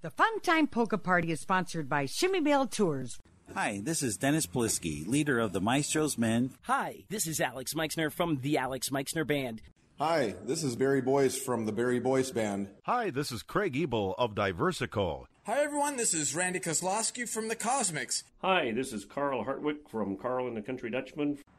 The Fun Time Polka Party is sponsored by Shimmy Bell Tours. Hi, this is Dennis Polisky, leader of the Maestro's Men. Hi, this is Alex Meixner from the Alex Meixner Band. Hi, this is Barry Boyce from the Barry Boyce Band. Hi, this is Craig Ebel of Diversico. Hi, everyone. This is Randy Kozlowski from the Cosmics. Hi, this is Carl Hartwick from Carl and the Country Dutchman.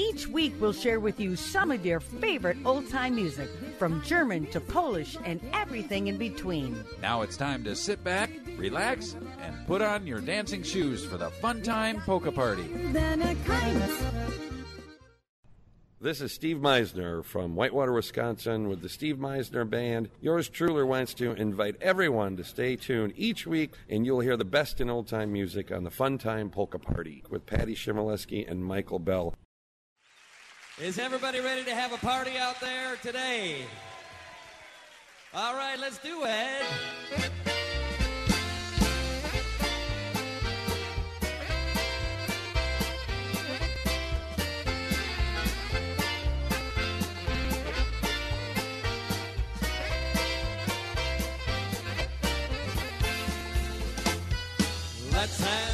Each week, we'll share with you some of your favorite old time music, from German to Polish and everything in between. Now it's time to sit back, relax, and put on your dancing shoes for the Fun Time Polka Party. This is Steve Meisner from Whitewater, Wisconsin with the Steve Meisner Band. Yours truly wants to invite everyone to stay tuned each week and you'll hear the best in old time music on the Fun Time Polka Party with Patty Chmielewski and Michael Bell. Is everybody ready to have a party out there today? All right, let's do it. Let's have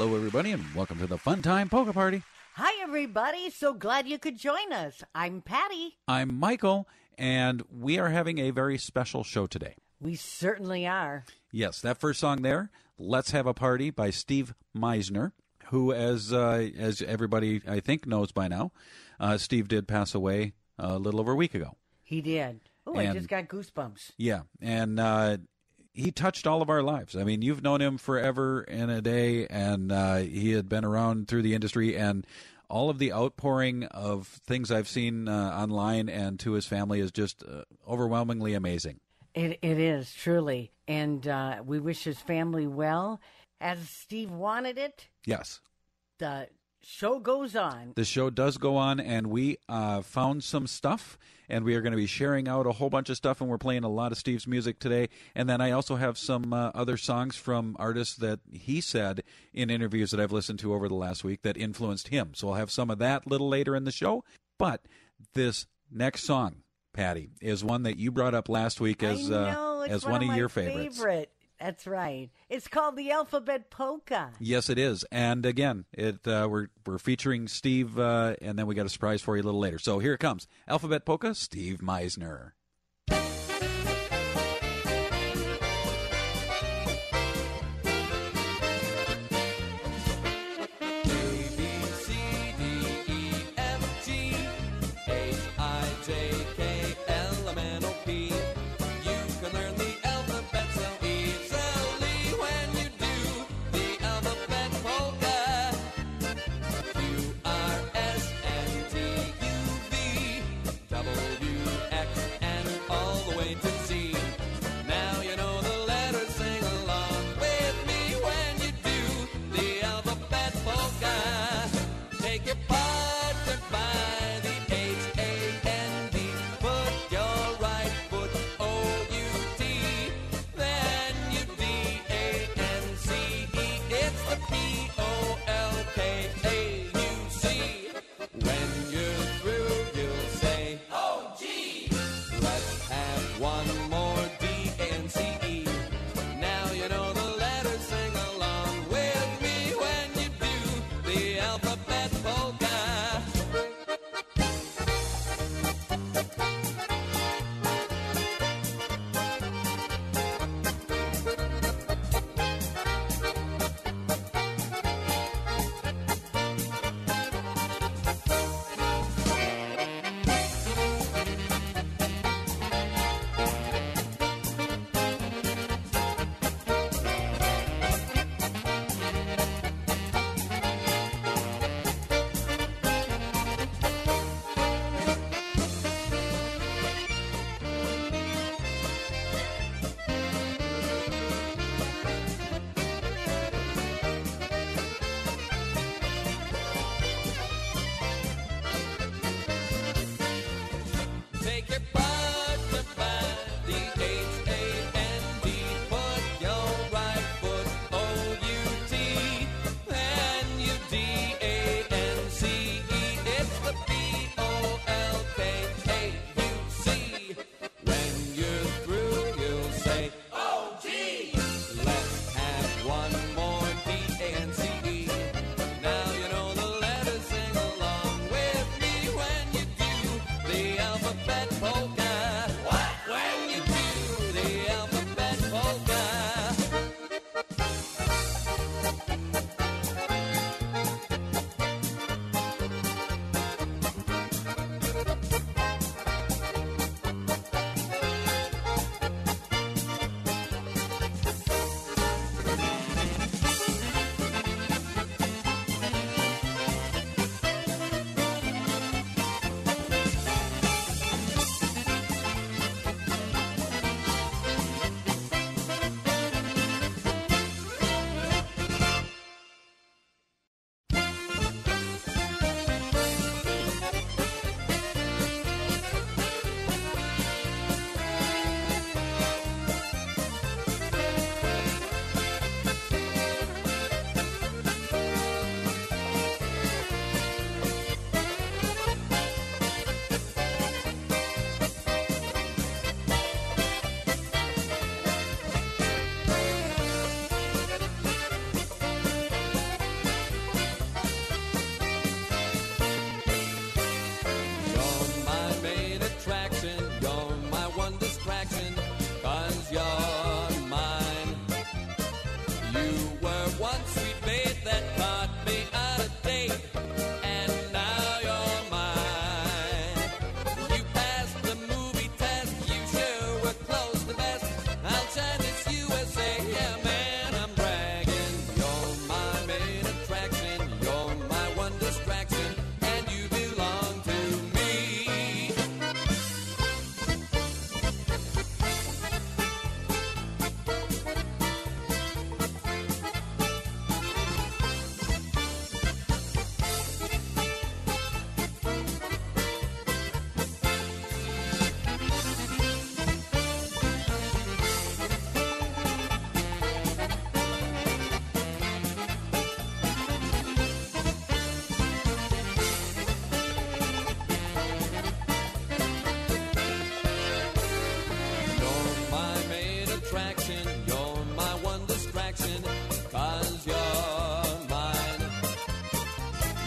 Hello, everybody, and welcome to the Fun Time Polka Party. Hi, everybody. So glad you could join us. I'm Patty. I'm Michael, and we are having a very special show today. We certainly are. Yes, that first song there, "Let's Have a Party" by Steve Meisner, who, as uh, as everybody I think knows by now, uh, Steve did pass away a little over a week ago. He did. Oh, I And- just got goosebumps. Yeah, and uh, he touched all of our lives. I mean, you've known him forever and a day, and uh, he had been around through the industry, and all of the outpouring of things I've seen uh, online and to his family is just uh, overwhelmingly amazing. It, it is, truly. And uh, we wish his family well. As Steve wanted it, Yes. the show goes on. The show does go on, and we uh, found some stuff, and we are going to be sharing out a whole bunch of stuff, and we're playing a lot of Steve's music today. And then I also have some uh, other songs from artists that he said in interviews that I've listened to over the last week that influenced him. So I'll have some of that a little later in the show. But this next song, Patty, is one that you brought up last week as know, uh, as one, of, of my your favorites. Favorite. That's right. It's called the Alphabet Polka. Yes, it is. And again, it uh, we're we're featuring Steve, uh, and then we got a surprise for you a little later. So here it comes, Alphabet Polka, Steve Meisner.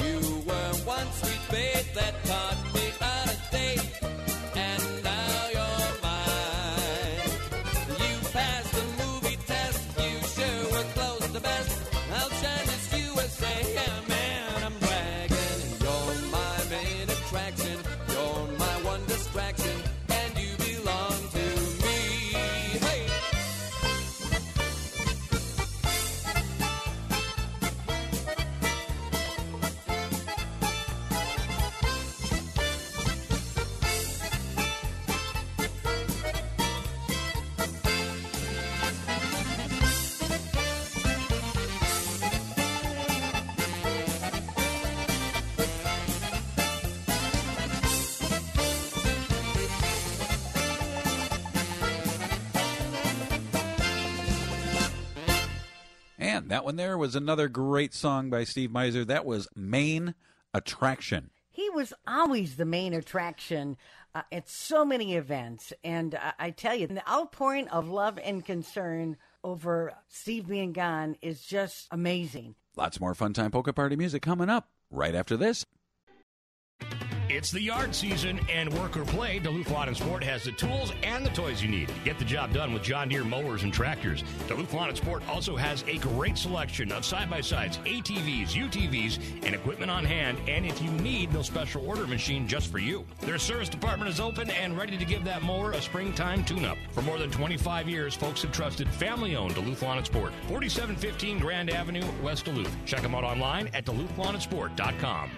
You were once sweet babe that part that one there was another great song by Steve Meisner. That was Main Attraction. He was always the main attraction uh, at so many events. And uh, I tell you, the outpouring of love and concern over Steve being gone is just amazing. Lots more fun time polka party music coming up right after this. It's the yard season, and work or play, Duluth Lawn and Sport has the tools and the toys you need. to Get the job done with John Deere mowers and tractors. Duluth Lawn and Sport also has a great selection of side by sides, ATVs, UTVs, and equipment on hand. And if you need, no special order machine just for you. Their service department is open and ready to give that mower a springtime tune up. For more than 25 years, folks have trusted family owned Duluth Lawn and Sport, 4715 Grand Avenue, West Duluth. Check them out online at DuluthLawnandSport.com.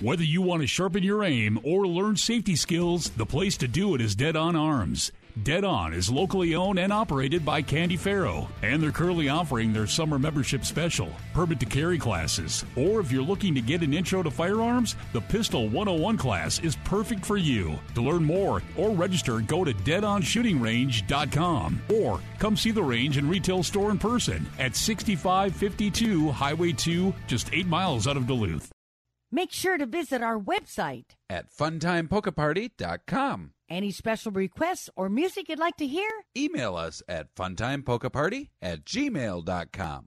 Whether you want to sharpen your aim or learn safety skills, the place to do it is Dead On Arms. Dead On is locally owned and operated by Candy Farrow, and they're currently offering their summer membership special, permit to carry classes. Or if you're looking to get an intro to firearms, the Pistol 101 class is perfect for you. To learn more or register, go to deadonshootingrange.com or come see the range and retail store in person at 6552 Highway 2, just 8 miles out of Duluth. Make sure to visit our website at funtimepolkaparty.com. Any special requests or music you'd like to hear? Email us at funtimepolkaparty at gmail.com.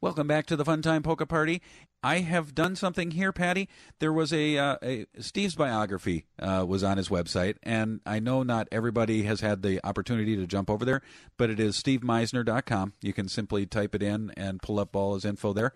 Welcome back to the Funtime Polka Party. I have done something here, Patty. There was a, uh, a Steve's biography uh, was on his website, and I know not everybody has had the opportunity to jump over there, but it is stevemeisner.com. You can simply type it in and pull up all his info there.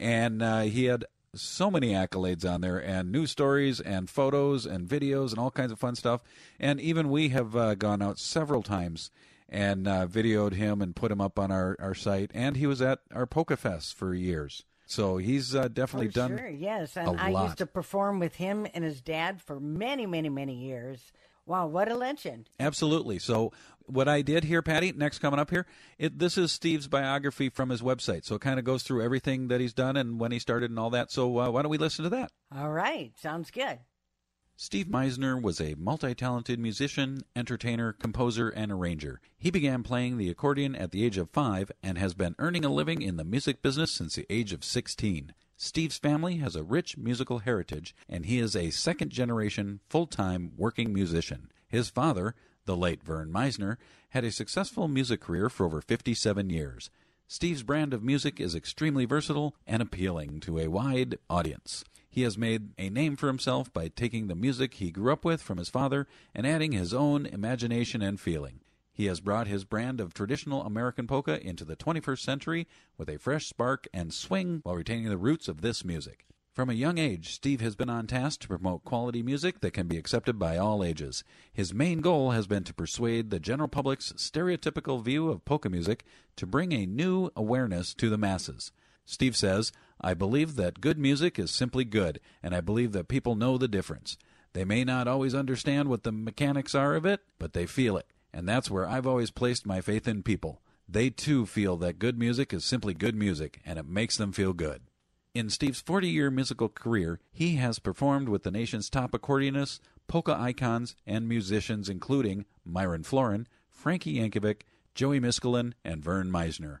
And uh, he had so many accolades on there and news stories and photos and videos and all kinds of fun stuff. And even we have uh, gone out several times and uh, videoed him and put him up on our, our site. And he was at our Polka Fest for years. So he's uh, definitely For done Sure, yes. And I lot. used to perform with him and his dad for many, many, many years. Wow, what a legend. Absolutely. So what I did here, Patty, next coming up here, it, this is Steve's biography from his website. So it kind of goes through everything that he's done and when he started and all that. So uh, why don't we listen to that? All right, sounds good. Steve Meisner was a multi talented musician, entertainer, composer, and arranger. He began playing the accordion at the age of five and has been earning a living in the music business since the age of 16. Steve's family has a rich musical heritage, and he is a second generation, full time working musician. His father, the late Vern Meisner, had a successful music career for over 57 years. Steve's brand of music is extremely versatile and appealing to a wide audience. He has made a name for himself by taking the music he grew up with from his father and adding his own imagination and feeling. He has brought his brand of traditional American polka into the 21st century with a fresh spark and swing while retaining the roots of this music. From a young age, Steve has been on task to promote quality music that can be accepted by all ages. His main goal has been to persuade the general public's stereotypical view of polka music to bring a new awareness to the masses. Steve says, I believe that good music is simply good, and I believe that people know the difference. They may not always understand what the mechanics are of it, but they feel it. And that's where I've always placed my faith in people. They too feel that good music is simply good music, and it makes them feel good. In Steve's 40 year musical career, he has performed with the nation's top accordionists, polka icons, and musicians, including Myron Floren, Frankie Yankovic, Joey Miskulin, and Vern Meisner.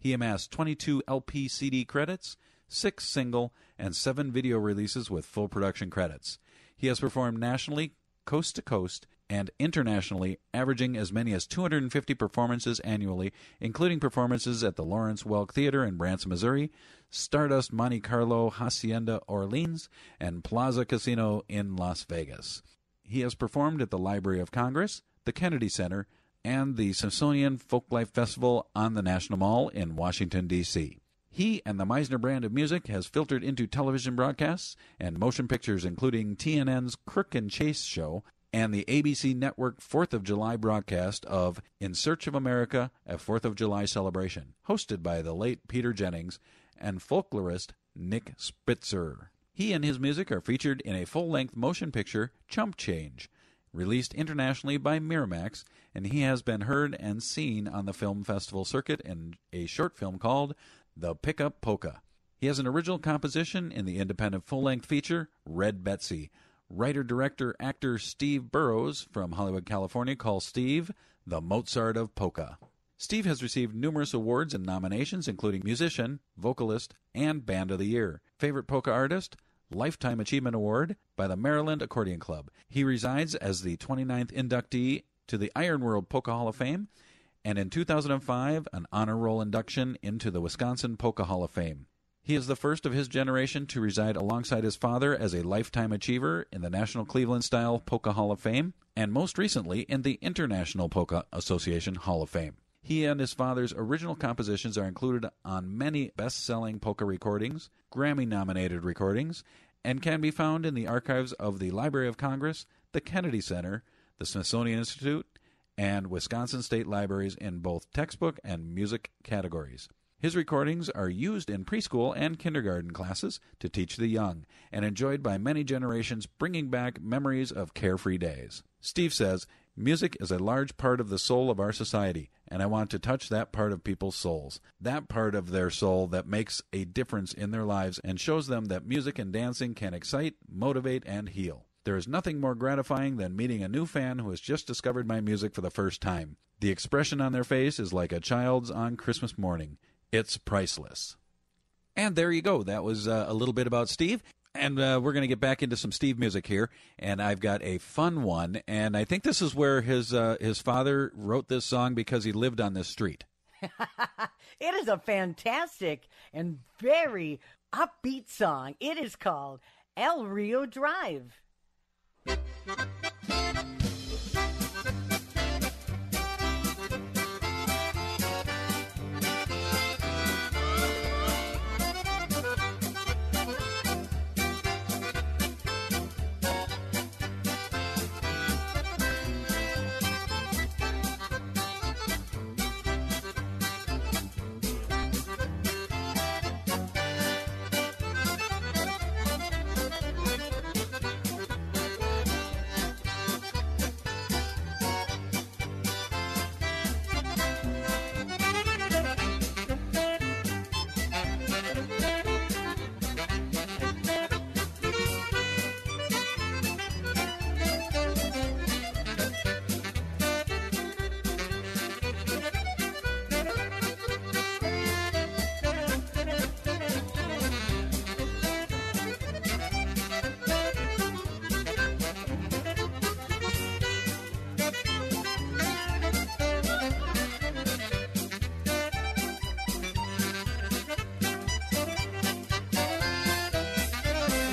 He amassed 22 LP CD credits, six single, and seven video releases with full production credits. He has performed nationally, coast to coast, and internationally, averaging as many as 250 performances annually, including performances at the Lawrence Welk Theater in Branson, Missouri, Stardust Monte Carlo Hacienda Orleans, and Plaza Casino in Las Vegas. He has performed at the Library of Congress, the Kennedy Center, and the Smithsonian Folklife Festival on the National Mall in Washington, D.C. He and the Meisner brand of music has filtered into television broadcasts and motion pictures, including TNN's Crook and Chase show and the ABC Network 4th of July broadcast of In Search of America, a 4th of July celebration, hosted by the late Peter Jennings and folklorist Nick Spitzer. He and his music are featured in a full length motion picture, Chump Change, released internationally by Miramax, and he has been heard and seen on the film festival circuit in a short film called The Pickup Polka. He has an original composition in the independent full length feature, Red Betsy. Writer, director, actor Steve Burrows from Hollywood, California calls Steve the Mozart of polka. Steve has received numerous awards and nominations, including Musician, Vocalist, and Band of the Year. Favorite polka artist? Lifetime Achievement Award by the Maryland Accordion Club. He resides as the 29th inductee to the Iron World Polka Hall of Fame, and in 2005, an honor roll induction into the Wisconsin Polka Hall of Fame. He is the first of his generation to reside alongside his father as a lifetime achiever in the National Cleveland Style Polka Hall of Fame, and most recently in the International Polka Association Hall of Fame. He and his father's original compositions are included on many best selling polka recordings, Grammy nominated recordings, and can be found in the archives of the Library of Congress, the Kennedy Center, the Smithsonian Institute, and Wisconsin State Libraries in both textbook and music categories. His recordings are used in preschool and kindergarten classes to teach the young and enjoyed by many generations, bringing back memories of carefree days. Steve says, Music is a large part of the soul of our society, and I want to touch that part of people's souls. That part of their soul that makes a difference in their lives and shows them that music and dancing can excite, motivate, and heal. There is nothing more gratifying than meeting a new fan who has just discovered my music for the first time. The expression on their face is like a child's on Christmas morning. It's priceless. And there you go. That was uh, a little bit about Steve. And uh, we're going to get back into some Steve music here, and I've got a fun one. And I think this is where his uh, his father wrote this song because he lived on this street. it is a fantastic and very upbeat song. It is called El Rio Drive.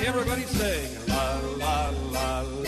Everybody sing. La la la la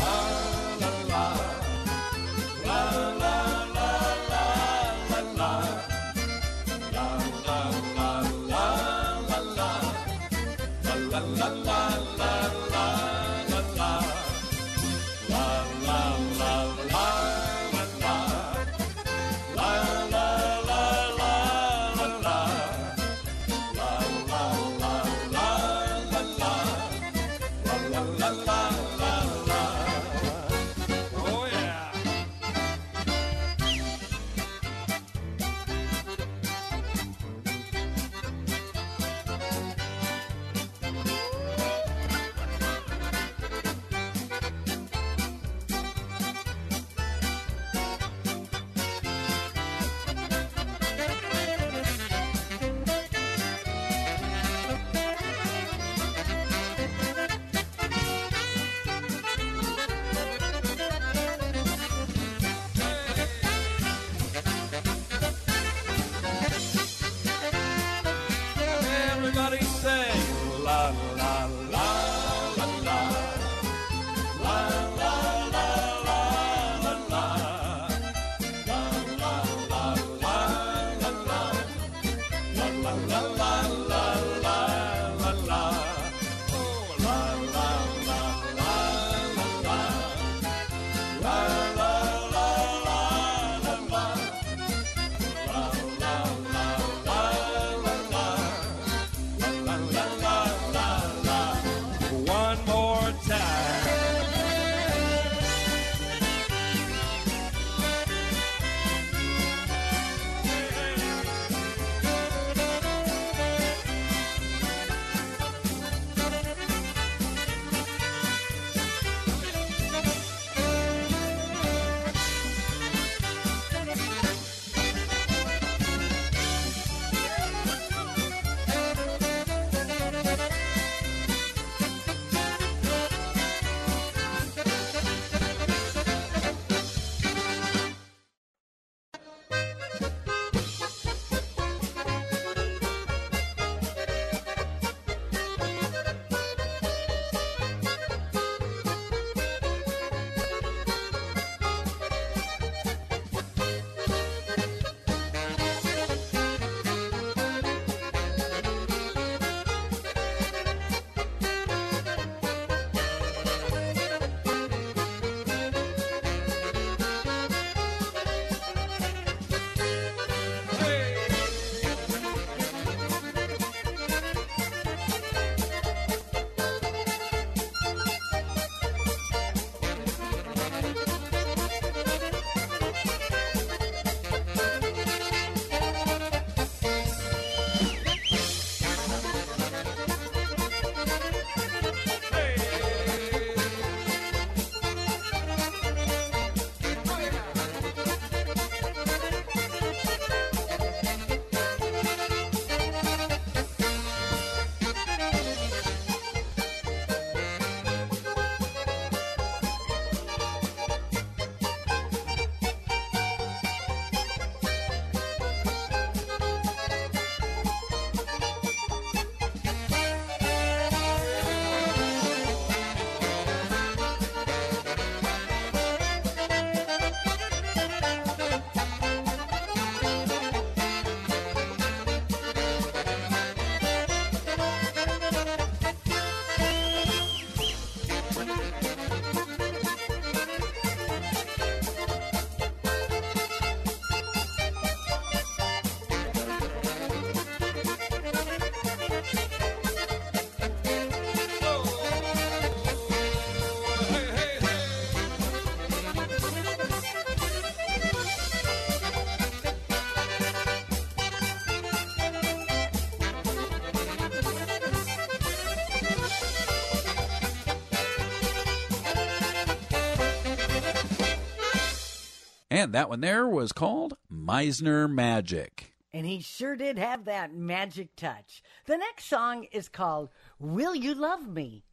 And that one there was called Meisner Magic. And he sure did have that magic touch. The next song is called Will You Love Me?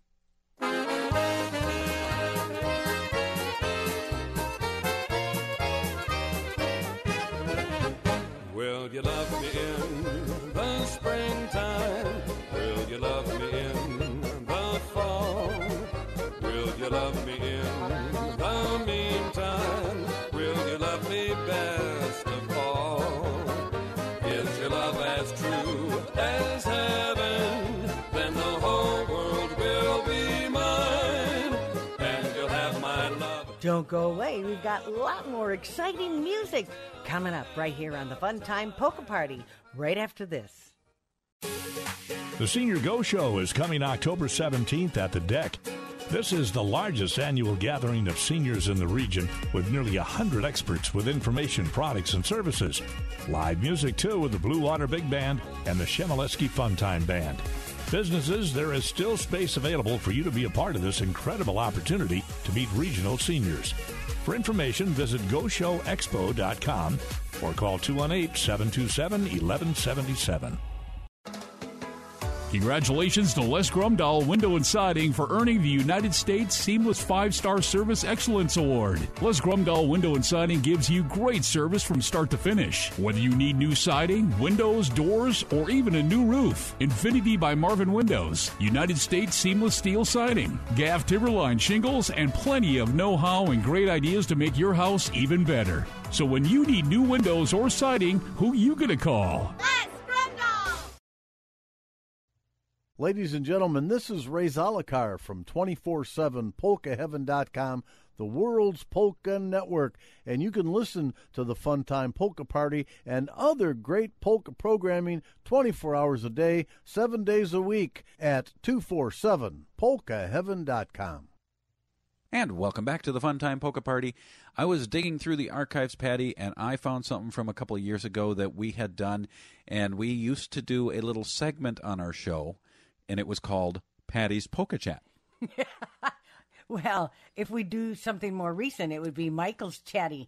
Will you love me Don't go away. We've got a lot more exciting music coming up right here on the Fun Time Polka Party right after this. The Senior Go Show is coming October 17th at the Deck. This is the largest annual gathering of seniors in the region with nearly 100 experts with information, products, and services. Live music, too, with the Blue Water Big Band and the Chmielewski Funtime Band. Businesses, there is still space available for you to be a part of this incredible opportunity to meet regional seniors. For information, visit GoShowExpo.com or call 218 727 1177. Congratulations to Les Grumdahl Window and Siding for earning the United States Seamless Five Star Service Excellence Award. Les Grumdahl Window and Siding gives you great service from start to finish. Whether you need new siding, windows, doors, or even a new roof, Infinity by Marvin Windows, United States Seamless Steel Siding, GAF Timberline shingles, and plenty of know how and great ideas to make your house even better. So when you need new windows or siding, who you gonna call? Ladies and gentlemen, this is Ray Zalokar from 247polkaheaven.com, the world's polka network, and you can listen to the Fun Time Polka Party and other great polka programming 24 hours a day, 7 days a week at 247polkaheaven.com. And welcome back to the Fun Time Polka Party. I was digging through the archives, Patty, and I found something from a couple of years ago that we had done, and we used to do a little segment on our show, and it was called Patty's Polka Chat. Well, if we do something more recent, it would be Michael's chatty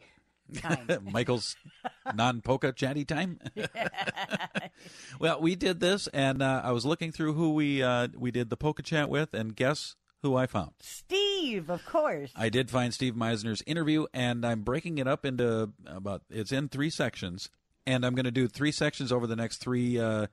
time. Michael's non polka chatty time. well, we did this, and uh, I was looking through who we uh, we did the polka chat with, and guess who I found? Steve, of course. I did find Steve Meisner's interview, and I'm breaking it up into about it's in three sections, and I'm going to do three sections over the next three uh,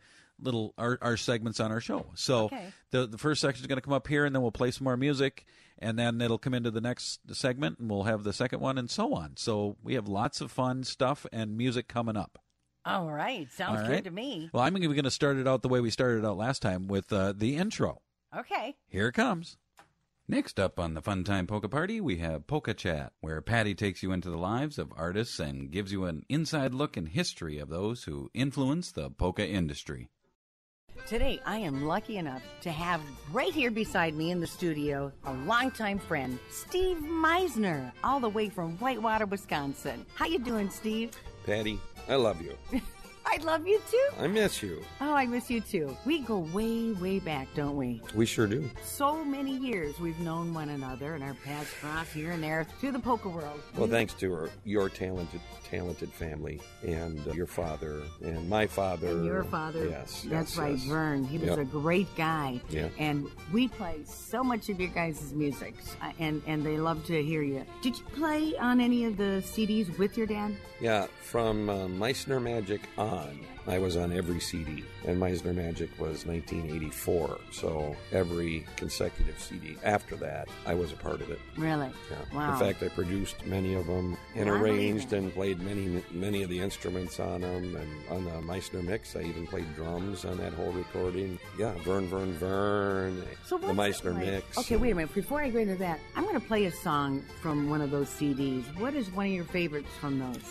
little our, our segments on our show. So Okay. the the first section is going to come up here, and then we'll play some more music, and then it'll come into the next segment, and we'll have the second one, and so on. So we have lots of fun stuff and music coming up. All right. Sounds All good to me. Well, I'm going to start it out the way we started out last time with uh, the intro. Okay. Here it comes. Next up on the Fun Time Polka Party, we have Polka Chat, where Patty takes you into the lives of artists and gives you an inside look and history of those who influence the polka industry. Today, I am lucky enough to have right here beside me in the studio a longtime friend, Steve Meisner, all the way from Whitewater, Wisconsin. How you doing, Steve? Patty, I love you. I love you too. I miss you. Oh, I miss you too. We go way, way back, don't we? We sure do. So many years we've known one another, and our paths cross here and there through the polka world. Well, thanks to her, your talented, talented family, and uh, your father, and my father, And your father. Yes, That's yes, right, yes. Vern. He was Yep. a great guy. Yeah. And we play so much of your guys' music, uh, and, and they love to hear you. Did you play on any of the CDs with your dad? Yeah, from uh, Meisner Magic on on, I was on every CD. And Meisner Magic was 1984, so every consecutive CD after that, I was a part of it. Really? Yeah. Wow. In fact, I produced many of them and believe arranged and played many many of the instruments on them. And on the Meisner mix, I even played drums on that whole recording. Yeah, Vern, Vern, Vern, So the it like- mix. Okay, wait a minute. Before I go into that, I'm going to play a song from one of those CDs. What is one of your favorites from those?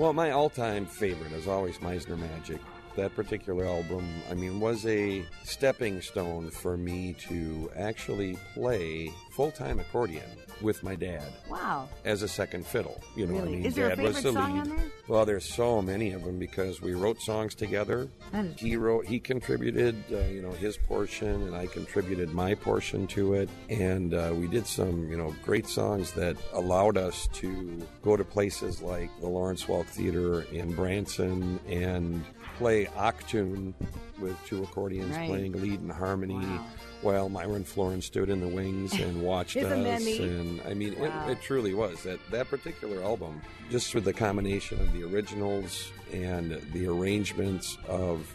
Well, my all-time favorite is always Meisner Magic. That particular album, I mean, was a stepping stone for me to actually play full-time accordion with my dad Wow. as a second fiddle. You know, what I mean, Is there a dad was the song lead. on there? Well, there's so many of them because we wrote songs together. Is- He wrote, he contributed, uh, you know, his portion, and I contributed my portion to it. And uh, we did some, you know, great songs that allowed us to go to places like the Lawrence Welk Theater in Branson and play Octune with two accordions Right. playing lead and harmony. Wow. While Myron Floren stood in the wings and watched us, and I mean, Wow. it, it truly was that that particular album, just with the combination of the originals and the arrangements of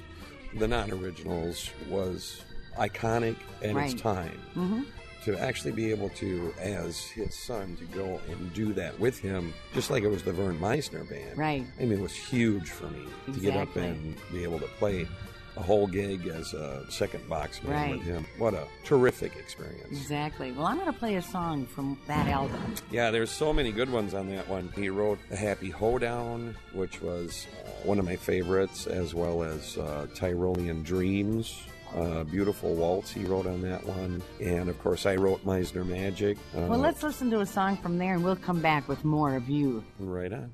the non-originals, was iconic at Right. its time. Mm-hmm. To actually be able to, as his son, to go and do that with him, just like it was the Vern Meisner band. Right. I mean, it was huge for me to get up and be able to play a whole gig as a second box man Right. with him. What a terrific experience. Exactly. Well, I'm going to play a song from that album. Yeah, there's so many good ones on that one. He wrote A Happy Hoedown, which was uh, one of my favorites, as well as uh, Tyrolean Dreams. Uh, Beautiful Waltz he wrote on that one. And of course, I wrote Meisner Magic. Uh, Well, let's listen to a song from there and we'll come back with more of you. Right on.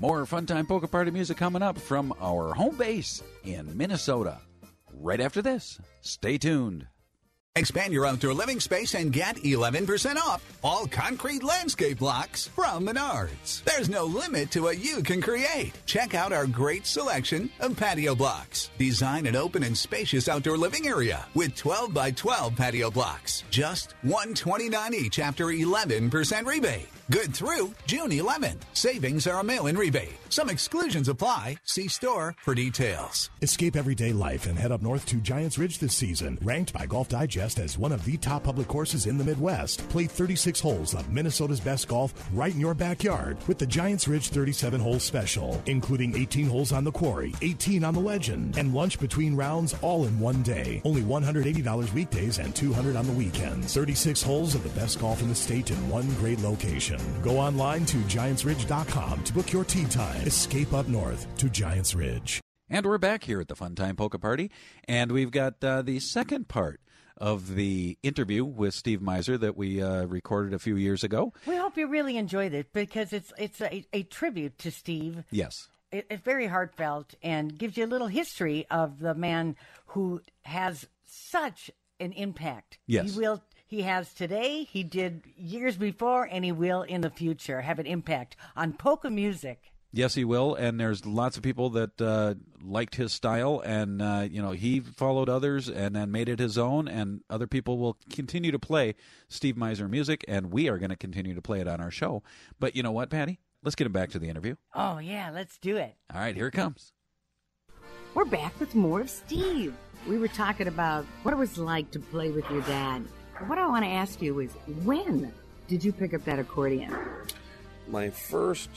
More Fun Time Polka Party music coming up from our home base in Minnesota. Right after this, stay tuned. Expand your outdoor living space and get 11% off all concrete landscape blocks from Menards. There's no limit to what you can create. Check out our great selection of patio blocks. Design an open and spacious outdoor living area with 12 by 12 patio blocks. Just 129 each after 11% rebate. Good through June 11th. Savings are a mail-in rebate. Some exclusions apply. See store for details. Escape everyday life and head up north to Giants Ridge this season. Ranked by Golf Digest as one of the top public courses in the Midwest. Play 36 holes of Minnesota's best golf right in your backyard with the Giants Ridge 37 hole special, including 18 holes on the quarry, 18 on the legend, and lunch between rounds all in one day. Only $180 weekdays and 200 on the weekends. 36 holes of the best golf in the state in one great location. Go online to giantsridge.com to book your tee time. Escape up north to Giants Ridge. And we're back here at the Fun Time Polka Party, and we've got uh, the second part of the interview with Steve Meisner that we uh, recorded a few years ago. We hope you really enjoyed it because it's it's a, a tribute to Steve. Yes. It, it's very heartfelt and gives you a little history of the man who has such an impact. Yes. He will. He has today. He did years before, and he will in the future have an impact on polka music. Yes, he will, and there's lots of people that uh, liked his style, and uh, you know he followed others and then made it his own. And other people will continue to play Steve Meisner music, and we are going to continue to play it on our show. But you know what, Patty? Let's get him back to the interview. Oh yeah, let's do it. All right, here it comes. We're back with more of Steve. We were talking about what it was like to play with your dad. What I want to ask you is when did you pick up that accordion? My first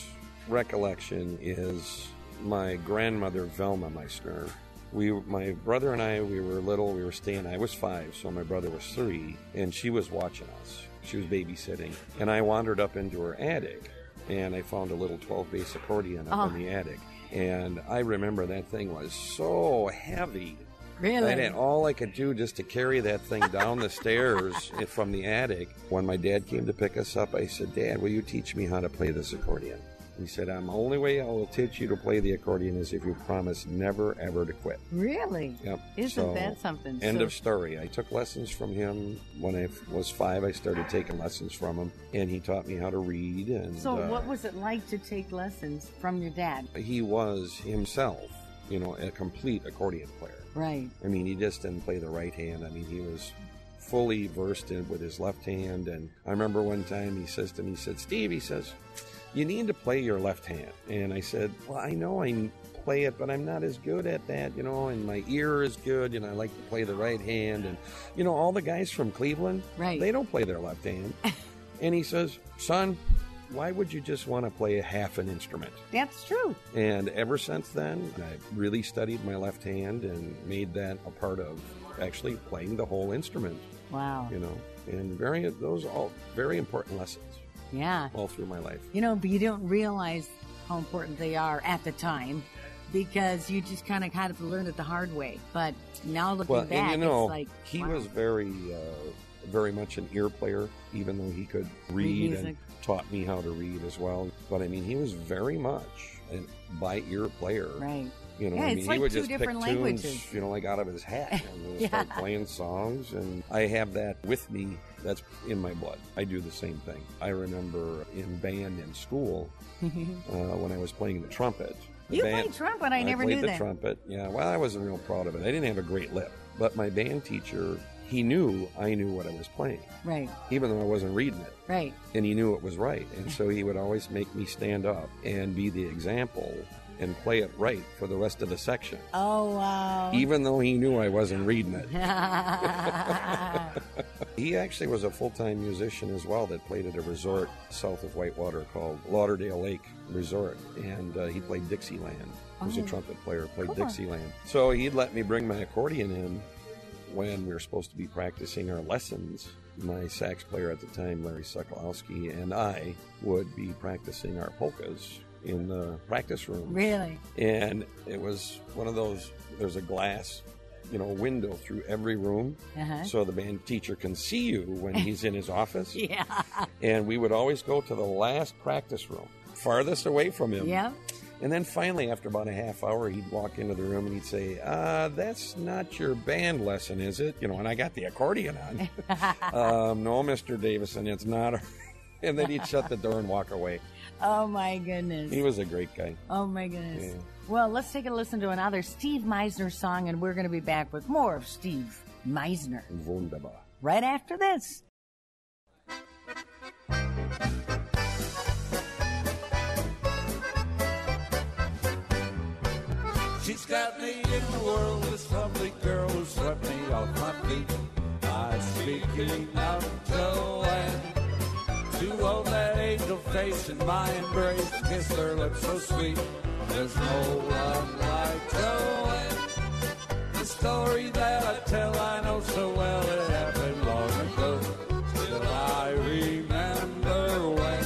recollection is my grandmother Velma Meisner. We, my brother and I, we were little. We were staying. I was five, so my brother was three, and she was watching us. She was babysitting, and I wandered up into her attic, and I found a little 12 bass accordion up Oh. in the ah. attic. And I remember that thing was so heavy. Really? And had all I could do just to carry that thing down the stairs from the attic. When my dad came to pick us up, I said, Dad, will you teach me how to play this accordion? He said, um, the only way I will teach you to play the accordion is if you promise never, ever to quit. Really? Yep. Isn't So, that something? End So- of story. I took lessons from him when I was five. I started taking lessons from him, and he taught me how to read. And So, uh, what was it like to take lessons from your dad? he was himself, you know, a complete accordion player. Right. I mean, he just didn't play the right hand. I mean, he was fully versed in with his left hand. And I remember one time he says to me, he said, Steve, he says, you need to play your left hand. And I said, well, I know I play it, but I'm not as good at that, you know, and my ear is good, and I like to play the right hand. And, you know, all the guys from Cleveland, right. they don't play their left hand. and he says, son, why would you just want to play a half an instrument? That's true. And ever since then, I really studied my left hand and made that a part of actually playing the whole instrument. Wow. You know, and very those are all very important lessons Yeah. all through my life. You know, but you don't realize how important they are at the time because you just kind of had to learn it the hard way. But now looking Well, back, and you know, it's like he wow. was very, uh, very much an ear player, even though he could read and taught me how to read as well. But I mean, he was very much a by ear player. Right. You know, Yeah, I mean, it's he like would just pick different tunes, you know, like out of his hat and Yeah. start playing songs. And I have that with me. That's in my blood. I do the same thing. I remember in band in school uh, when I was playing the trumpet. The You band- played trumpet? I never played knew the that. trumpet. Yeah, well, I wasn't real proud of it. I didn't have a great lip, but my band teacher, he knew I knew what I was playing, Right. even though I wasn't reading it, Right. and he knew it was right. And so he would always make me stand up and be the example and play it right for the rest of the section, Oh wow. even though he knew I wasn't reading it. He actually was a full-time musician as well that played at a resort south of Whitewater called Lauderdale Lake Resort, and uh, he played Dixieland. He was a Oh. trumpet player, played Cool. Dixieland. So he'd let me bring my accordion in when we were supposed to be practicing our lessons. My sax player at the time, Larry Sokolowski, and I would be practicing our polkas in the practice room. really? And it was one of those, there's a glass, you know, window through every room. Uh-huh. So the band teacher can see you when he's in his office. Yeah. And we would always go to the last practice room, farthest away from him. Yeah. And then finally, after about a half hour, he'd walk into the room and he'd say, uh, That's not your band lesson, is it? You know, and I got the accordion on. um, no, Mr. Davison, it's not. and then he'd shut the door and walk away. Oh my goodness. He was a great guy. Oh my goodness. Yeah. Well, let's take a listen to another Steve Meisner song, and we're going to be back with more of Steve Meisner Wunderbar. right after this. She's got me in the world, this lovely girl who swept me off my feet. I speaking of Joanne, to hold that angel face in my embrace, kiss her lips so sweet. There's no one like Joanne. The story that I tell, I know so well it happened long ago. Still I remember when.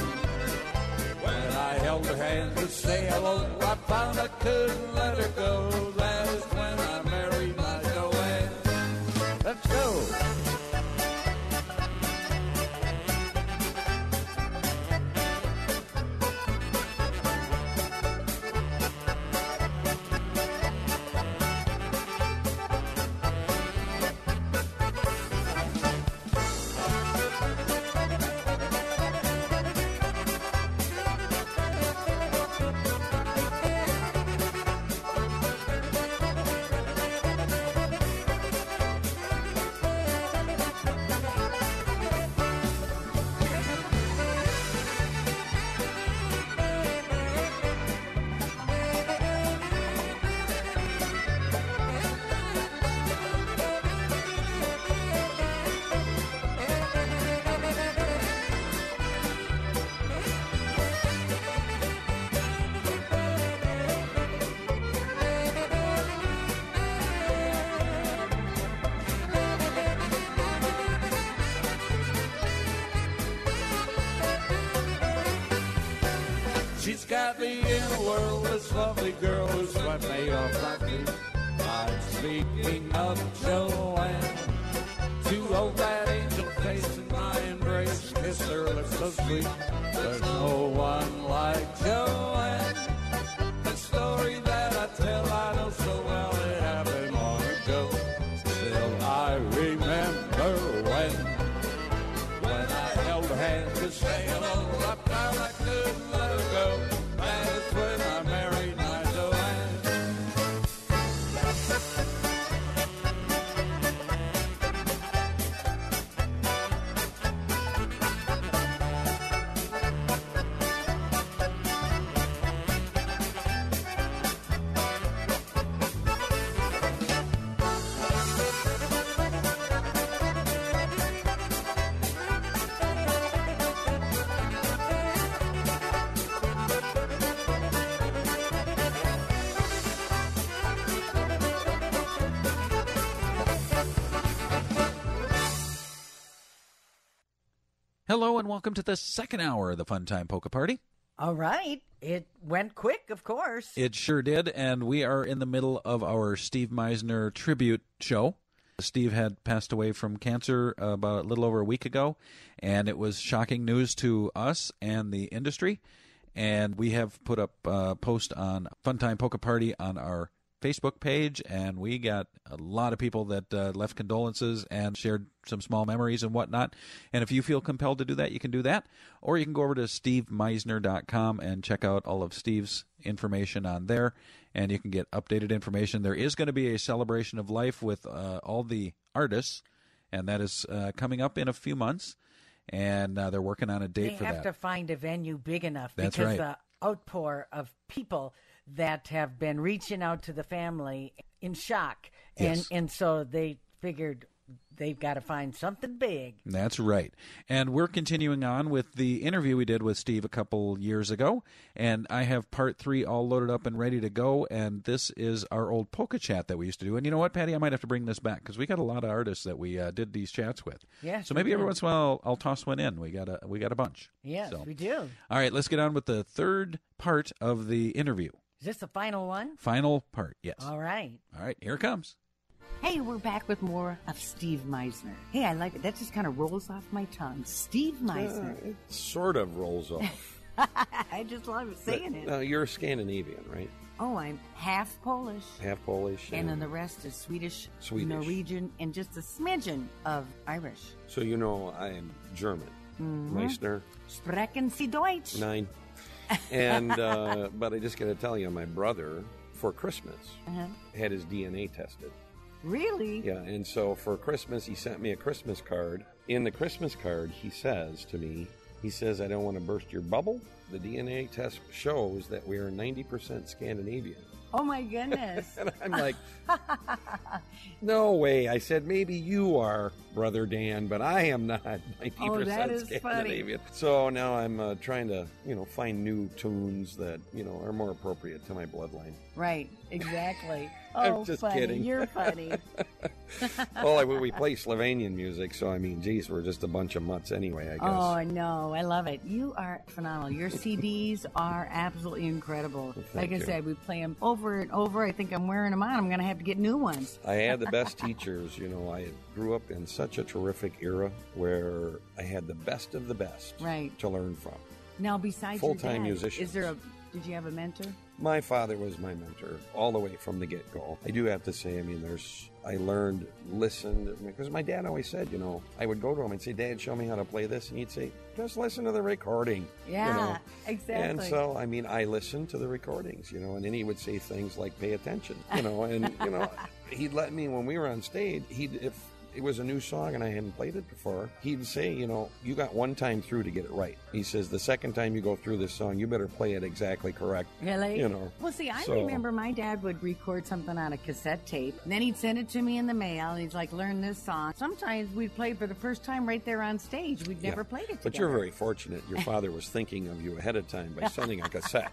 When I held her hand to say hello, I found I couldn't let her go. This lovely girl who's swept me Hello and welcome to the second hour of the Fun Time Polka Party. All right. It went quick, of course. It sure did, and we are in the middle of our Steve Meisner tribute show. Steve had passed away from cancer about a little over a week ago, and it was shocking news to us and the industry. And we have put up a post on Funtime Polka Party on our Facebook page, and we got a lot of people that uh, left condolences and shared some small memories and whatnot. And if you feel compelled to do that, you can do that. Or you can go over to stevemeisner.com and check out all of Steve's information on there, and you can get updated information. There is going to be a celebration of life with uh, all the artists, and that is uh, coming up in a few months. And uh, they're working on a date they for have that. to find a venue big enough That's because right. the outpour of people that have been reaching out to the family in shock, Yes. and and so they figured they've got to find something big. That's right. And we're continuing on with the interview we did with Steve a couple years ago. And I have part three all loaded up and ready to go. And this is our old polka chat that we used to do. And you know what, Patty? I might have to bring this back because we got a lot of artists that we uh, did these chats with. Yes, So maybe every once in a while I'll, I'll toss one in. We got a we got a bunch. Yes, So- we do. All right, let's get on with the third part of the interview. Is this the final one? Final part. Yes. All right. All right. Here it comes. Hey, we're back with more of Steve Meisner. Hey, I like it. That just kind of rolls off my tongue. Steve Meisner. it sort of rolls off. I just love saying it. No, you're Scandinavian, right? Oh, I'm half Polish. Half Polish. And then the rest is Swedish, Swedish. Norwegian, and just a smidgen of Irish. So you know I am German. Mhm. Meisner, Sprechen Sie Deutsch? nine. And uh, but I just got to tell you, my brother for Christmas Uh-huh. had his DNA tested. Really? Yeah, and so for Christmas, he sent me a Christmas card. In the Christmas card, he says to me, he says, I don't want to burst your bubble. The DNA test shows that we are 90% Scandinavian. Oh my goodness. And I'm like, no way. I said, maybe you are, Brother Dan, but I am not 90% Oh, that is funny. Scandinavian. So now I'm uh, trying to, you know, find new tunes that, you know, are more appropriate to my bloodline. Right, exactly. I'm Oh, just funny. kidding. You're funny. well, I, we play Slovenian music, so I mean, geez, we're just a bunch of mutts anyway, I guess. Oh, I know. I love it. You are phenomenal. Your CDs are absolutely incredible. like I you. said, we play them over and over. I think I'm wearing them out. I'm going to have to get new ones. I had the best teachers. You know, I grew up in such a terrific era where I had the best of the best Right. to learn from. Now, besides Full-time dad, musicians. is there a? Did you have a mentor? My father was my mentor all the way from the get go. I do have to say, I mean, there's, I learned, listened, because my dad always said, you know, I would go to him and say, Dad, show me how to play this. And he'd say, just listen to the recording. you Yeah, know? exactly. And so, I mean, I listened to the recordings, you know, and then he would say things like, pay attention, you know, and, you know, he'd let me, when we were on stage, he'd, if, it was a new song and I hadn't played it before, he'd say, you know, you got one time through to get it right. He says, the second time you go through this song, you better play it exactly correct. Really? You know. Well, see, I So- remember my dad would record something on a cassette tape, and then he'd send it to me in the mail, and he's like, "Learn this song." Sometimes we'd play for the first time right there on stage. We'd never Yeah. played it together. But you're very fortunate. Your father was thinking of you ahead of time by sending a cassette.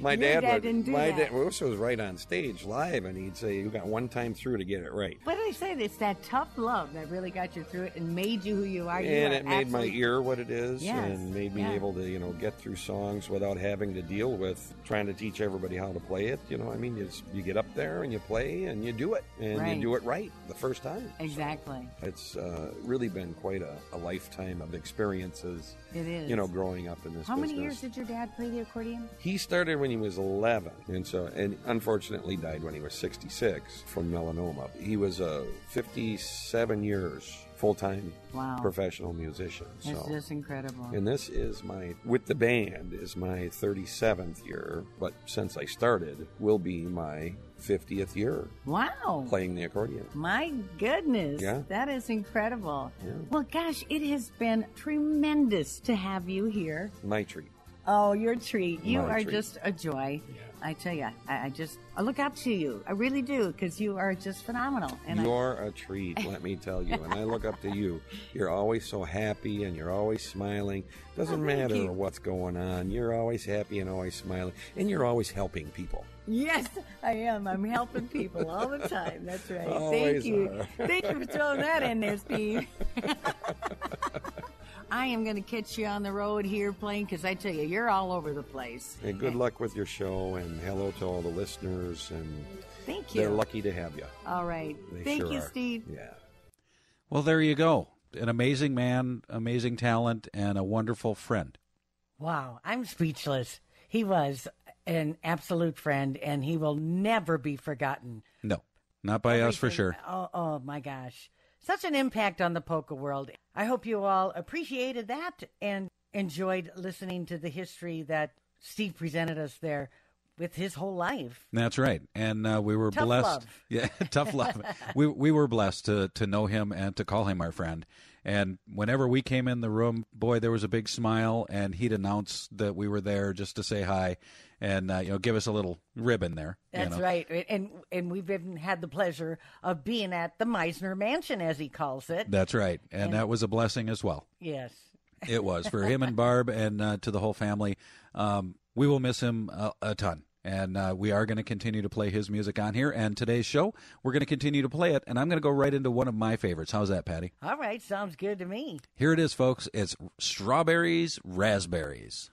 My dad, dad would. didn't do my that. dad was right on stage live, and he'd say, "You got one time through to get it right." What did I say? It's that tough love that really got you through it and made you who you are. You and are it made my ear what it is, Yes, and made me yeah. able to, you know, get through songs without having to deal with trying to teach everybody how to play it. You know, I mean, you, just, you get up there and you play and you do it, and Right. you do it right the first time. Exactly. It's uh, really been quite a, a lifetime of experiences. It is. You know, growing up in this How business. many years did your dad play the accordion? He started when he was 11, and so and unfortunately died when he was 66 from melanoma. He was a 57 years full-time Wow. professional musician. It's so. just incredible. And this is my with the band is my 37th year, but since I started will be my 50th year Wow. playing the accordion. My goodness. Yeah. That is incredible. Yeah. Well, gosh, it has been tremendous to have you here. My treat. Oh, you're a treat. You My are treat. just a joy. I tell you, I, I just I look up to you. I really do because you are just phenomenal. And you're a treat, let me tell you. And I look up to you. You're always so happy and you're always smiling. Doesn't Oh, matter you. what's going on. You're always happy and always smiling. And you're always helping people. yes, I am. I'm helping people all the time. That's right. Always Thank you. are. Thank you for throwing that in there, Steve. I am going to catch you on the road here playing because I tell you, you're all over the place. And good luck with your show and hello to all the listeners and Thank you. they're lucky to have you. All right. They Thank sure you, are. Steve. Yeah. Well, there you go. An amazing man, amazing talent, and a wonderful friend. Wow, I'm speechless. He was an absolute friend, and he will never be forgotten. No, not by us for sure. Oh, oh my gosh. Such an impact on the polka world. I hope you all appreciated that and enjoyed listening to the history that Steve presented us there with his whole life. That's right, and uh, we were Tough blessed. love. Yeah, tough love. we we were blessed to to know him and to call him our friend. And whenever we came in the room, boy, there was a big smile, and he'd announce that we were there just to say hi, and uh, you know, give us a little ribbon there. you That's know. right. And and we've even had the pleasure of being at the Meisner Mansion, as he calls it. That's right, and, And- that was a blessing as well. yes. It was for him and Barb, and uh, to the whole family. Um, we will miss him a, a ton. And uh, we are going to continue to play his music on here. And today's show, we're going to continue to play it. And I'm going to go right into one of my favorites. How's that, Patty? All right. Sounds good to me. Here it is, folks. It's Strawberries, Raspberries.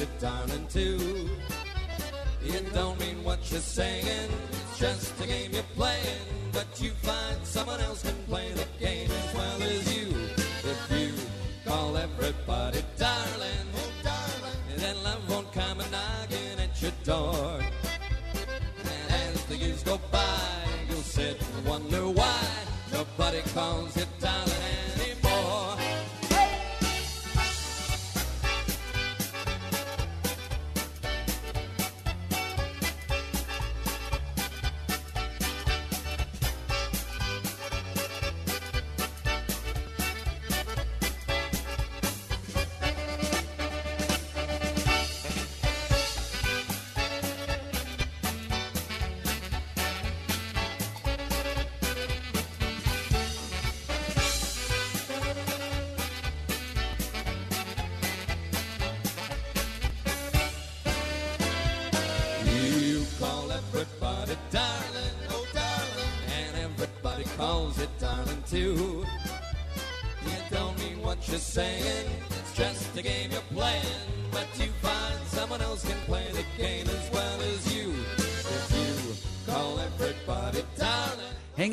It, darling, too. It don't mean what you're saying,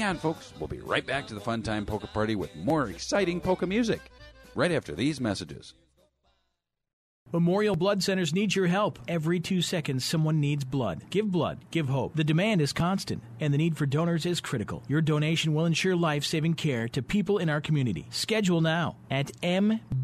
on, folks. We'll be right back to the Fun Time Polka Party with more exciting polka music right after these messages. Memorial Blood Centers need your help. Every two seconds, someone needs blood. Give blood, give hope. The demand is constant, and the need for donors is critical. Your donation will ensure life saving care to people in our community. Schedule now at mbc.org.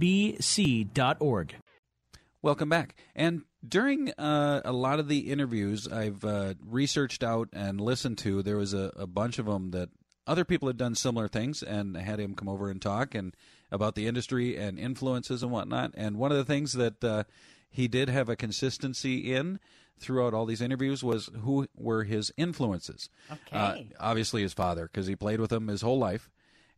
Welcome back. And during uh, a lot of the interviews I've uh, researched out and listened to, there was a, a bunch of them that other people had done similar things, and had him come over and talk and about the industry and influences and whatnot. And one of the things that uh, he did have a consistency in throughout all these interviews was who were his influences. Okay. Uh, obviously, his father, because he played with him his whole life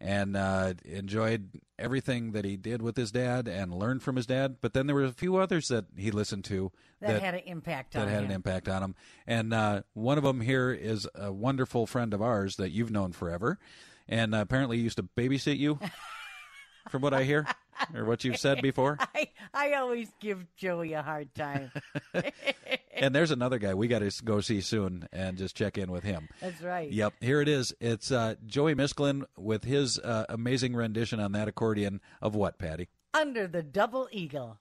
and uh, enjoyed everything that he did with his dad and learned from his dad. But then there were a few others that he listened to That had an impact that on had him. an impact on him. And uh, one of them here is a wonderful friend of ours that you've known forever, and uh, apparently used to babysit you, from what I hear or what you've said before. I, I always give Joey a hard time. And there's another guy we got to go see soon and just check in with him. That's right. Yep, here it is. It's uh, Joey Miskulin with his uh, amazing rendition on that accordion of what, Patty? Under the double eagle.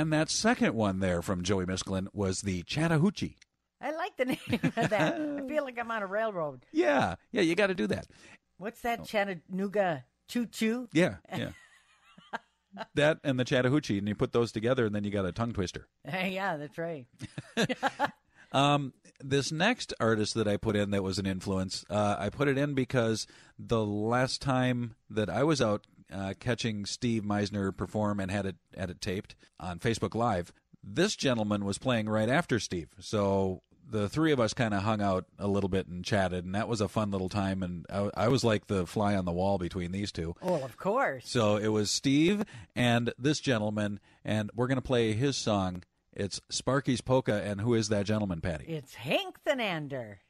And that second one there from Joey Miskulin was the Chattahoochee. I like the name of that. I feel like I'm on a railroad. Yeah, yeah, you got to do that. What's that Chattanooga choo choo? Yeah, yeah. that and the Chattahoochee, and you put those together, and then you got a tongue twister. yeah, that's right. Um, this next artist that I put in that was an influence, uh, I put it in because the last time that I was out uh, catching Steve Meisner perform and had it had it taped on Facebook Live, this gentleman was playing right after Steve. So the three of us kind of hung out a little bit and chatted, and that was a fun little time. And I, I was like the fly on the wall between these two. Oh, of course. So it was Steve and this gentleman, and we're going to play his song. It's Sparky's Polka, and who is that gentleman, Patty? It's Hank Thunander.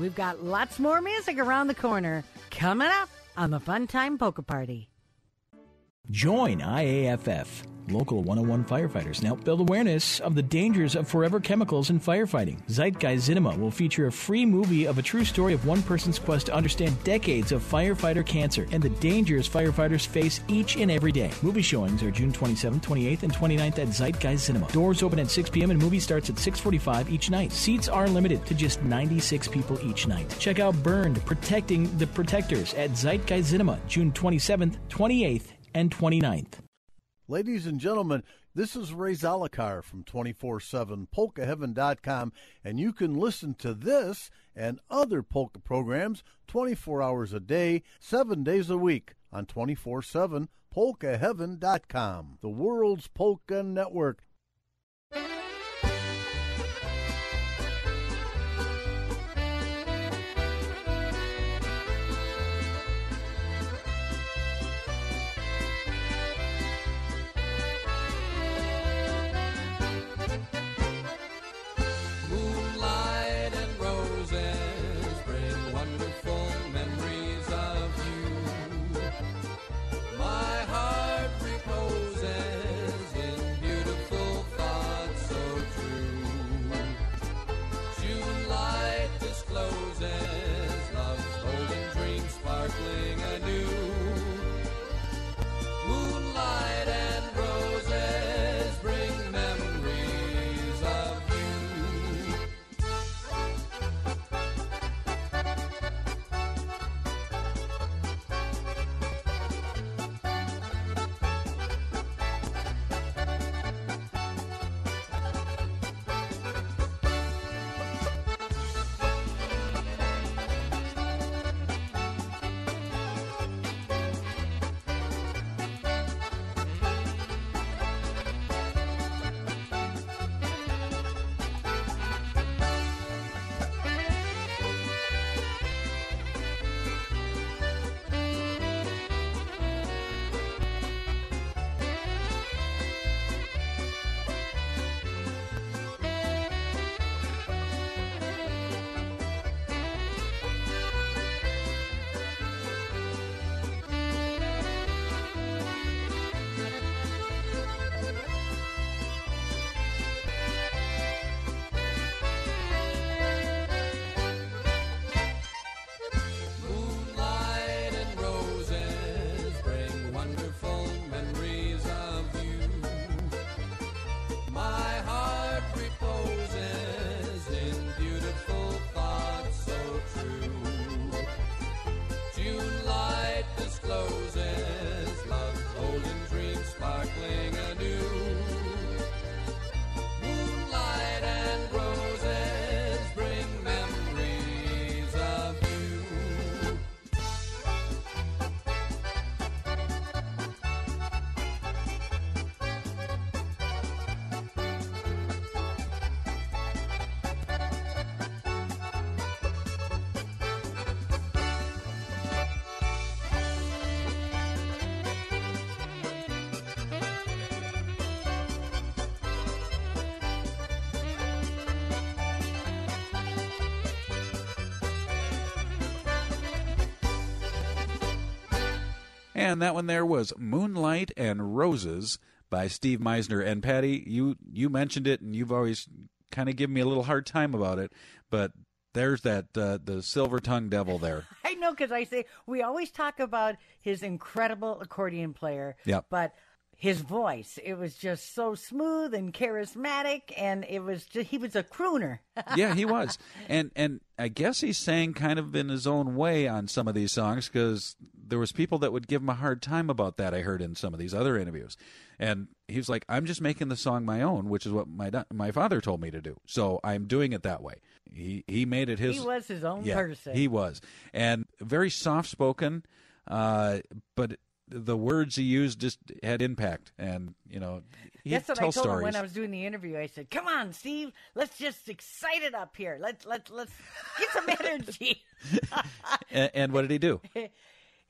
We've got lots more music around the corner coming up on the Fun Time Polka Party. Join IAFF, local 101 firefighters, help build awareness of the dangers of forever chemicals in firefighting. Zeitgeist Cinema will feature a free movie of a true story of one person's quest to understand decades of firefighter cancer and the dangers firefighters face each and every day. Movie showings are June 27th, 28th, and 29th at Zeitgeist Cinema. Doors open at 6 p.m. and movie starts at 6:45 each night. Seats are limited to just 96 people each night. Check out Burned: Protecting the Protectors at Zeitgeist Cinema, June 27th, 28th, and 29th. Ladies and gentlemen, this is Ray Zalokar from 24-7 PolkaHeaven.com, and you can listen to this and other polka programs 24 hours a day, 7 days a week on 24-7 PolkaHeaven.com, the world's polka network. And that one there was Moonlight and Roses by Steve Meisner. And Patty, you you mentioned it, and you've always kind of given me a little hard time about it, but there's that uh, the silver tongue devil there. I know because I say we always talk about his incredible accordion player. Yep. But his voice, it was just so smooth and charismatic, and it was just, he was a crooner. yeah, he was, and and I guess he sang kind of in his own way on some of these songs because there was people that would give him a hard time about that. I heard in some of these other interviews, and he was like, "I'm just making the song my own, which is what my my father told me to do, so I'm doing it that way." He he made it his. he was his own yeah, person. He was, and very soft spoken, uh, but the words he used just had impact, and you know, he'd That's what I told stories. him when I was doing the interview. I said, "Come on, Steve, let's just excite it up here. Let's let's let's get some energy." and, and what did he do?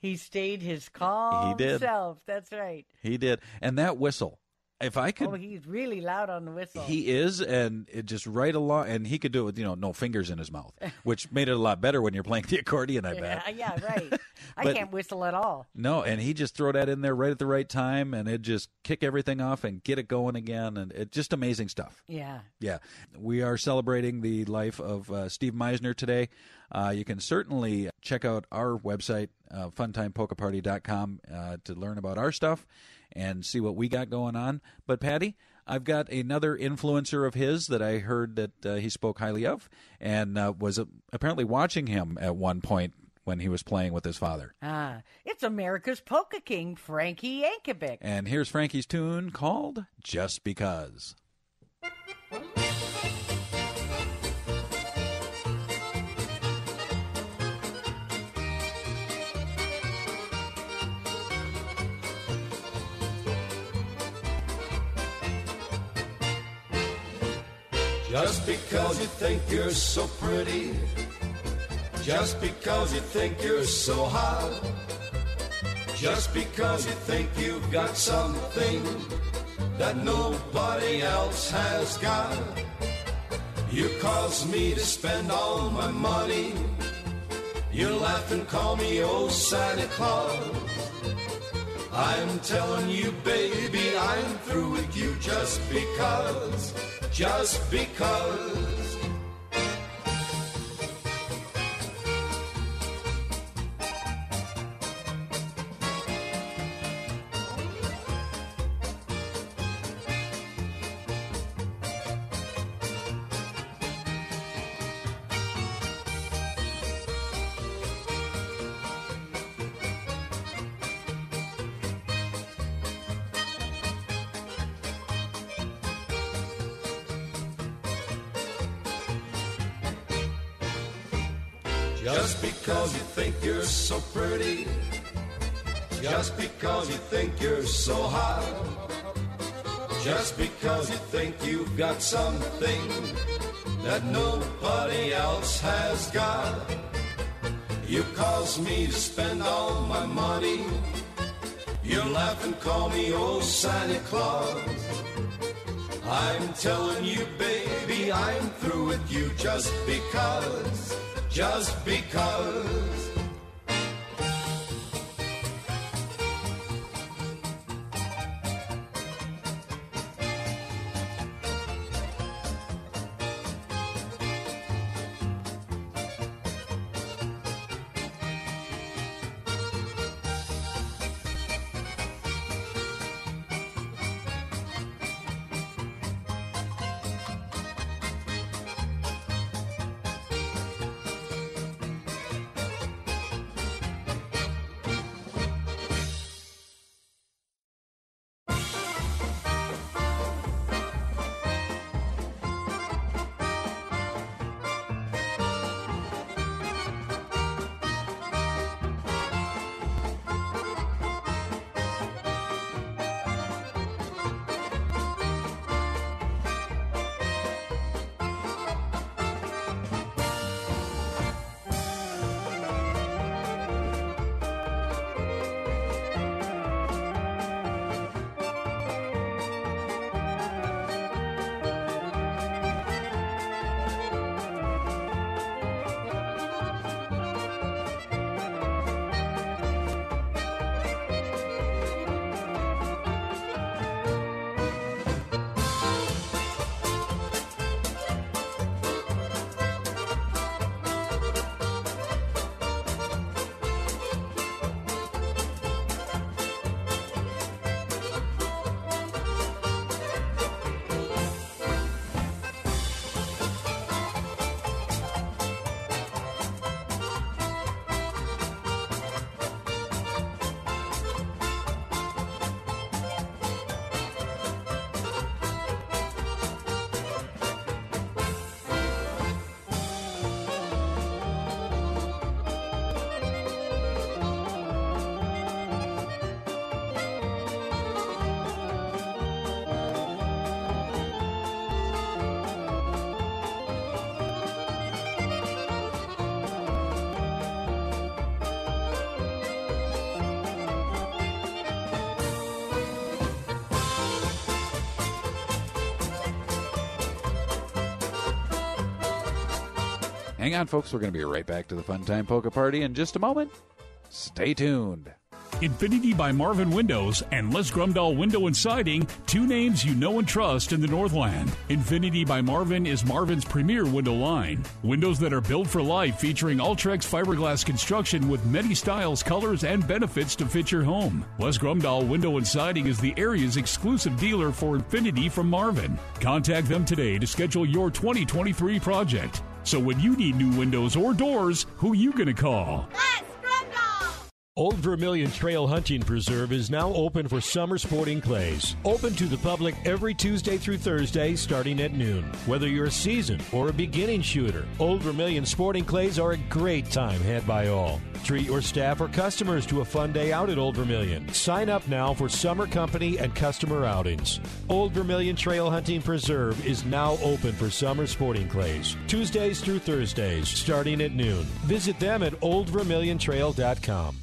he stayed his calm He did. self. That's right. He did, and that whistle. If I could oh, he's really loud on the whistle. He is, and it just right along, and he could do it with you know no fingers in his mouth, which made it a lot better when you're playing the accordion. I bet. yeah, yeah, right. I can't whistle at all. No, and he just throw that in there right at the right time, and it just kick everything off and get it going again, and it just amazing stuff. Yeah. Yeah, we are celebrating the life of uh, Steve Meisner today. Uh, you can certainly check out our website, uh, funtimepolkaparty.com, uh, to learn about our stuff and see what we got going on. But, Patty, I've got another influencer of his that I heard that uh, he spoke highly of and uh, was uh, apparently watching him at one point when he was playing with his father. Ah, it's America's polka king, Frankie Yankovic. And here's Frankie's tune called Just Because. Just because you think you're so pretty, just because you think you're so hot, just because you think you've got something that nobody else has got, you cause me to spend all my money. You laugh and call me old Santa Claus. I'm telling you, baby, I'm through with you just because, just because. Pretty, just because you think you're so hot, just because you think you've got something that nobody else has got, you cause me to spend all my money. You laugh and call me old Santa Claus. I'm telling you, baby, I'm through with you just because, just because. Hang on, folks. We're going to be right back to the Fun Time Polka Party in just a moment. Stay tuned. Infinity by Marvin Windows and Les Grumdahl Window and Siding, two names you know and trust in the Northland. Infinity by Marvin is Marvin's premier window line. Windows that are built for life featuring Ultrex fiberglass construction with many styles, colors, and benefits to fit your home. Les Grumdahl Window and Siding is the area's exclusive dealer for Infinity from Marvin. Contact them today to schedule your 2023 project. So when you need new windows or doors, who you gonna call? Old Vermilion Trail Hunting Preserve is now open for summer sporting clays. Open to the public every Tuesday through Thursday starting at noon. Whether you're a seasoned or a beginning shooter, Old Vermilion sporting clays are a great time had by all. Treat your staff or customers to a fun day out at Old Vermilion. Sign up now for summer company and customer outings. Old Vermilion Trail Hunting Preserve is now open for summer sporting clays. Tuesdays through Thursdays starting at noon. Visit them at oldvermiliontrail.com.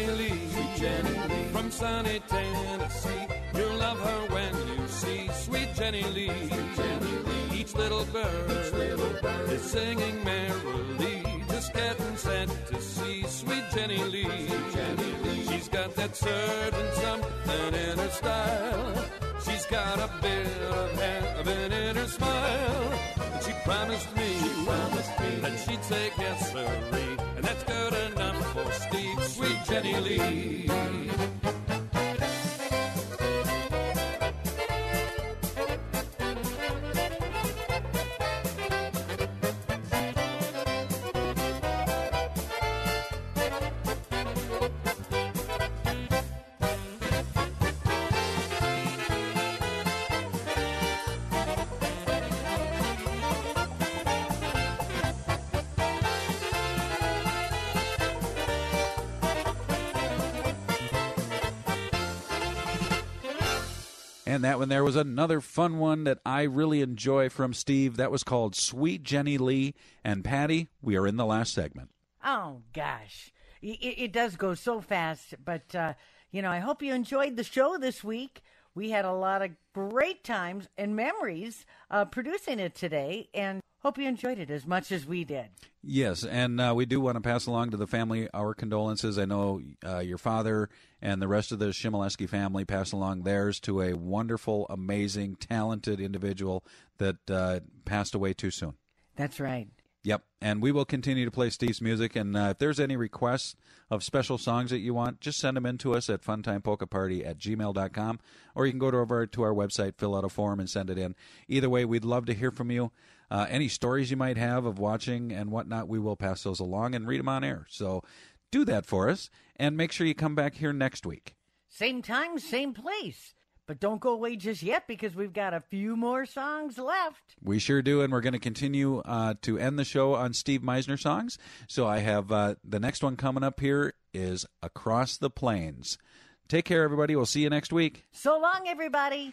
Jenny Lee, sweet Jenny Lee, from sunny Tennessee. You'll love her when you see sweet Jenny Lee. Sweet Jenny Lee. Each little bird, each little bird is singing merrily, just getting sent to see sweet Jenny Lee. Sweet Jenny Lee. She's got that certain something in her style. She's got a bit of heaven in her smile. And she promised me, she promised me that she'd say yes, sirree, and that's good enough for Steve, Jenny Lee. And that one there was another fun one that I really enjoy from Steve. That was called Sweet Jenny Lee. And Patty, we are in the last segment. Oh gosh, it, it does go so fast. But uh, you know, I hope you enjoyed the show this week. We had a lot of great times and memories uh, producing it today, and hope you enjoyed it as much as we did. Yes, and uh, we do want to pass along to the family our condolences. I know uh, your father and the rest of the Chmielewski family pass along theirs to a wonderful, amazing, talented individual that uh, passed away too soon. That's right. Yep, and we will continue to play Steve's music. And uh, if there's any requests of special songs that you want, just send them in to us at funtimepolkaparty at gmail.com, or you can go to over to our website, fill out a form, and send it in. Either way, we'd love to hear from you. Uh, any stories you might have of watching and whatnot, we will pass those along and read them on air. So do that for us, and make sure you come back here next week. Same time, same place. But don't go away just yet because we've got a few more songs left. We sure do, and we're going to continue uh, to end the show on Steve Meisner songs. So I have uh, the next one coming up here is Across the Plains. Take care, everybody. We'll see you next week. So long, everybody.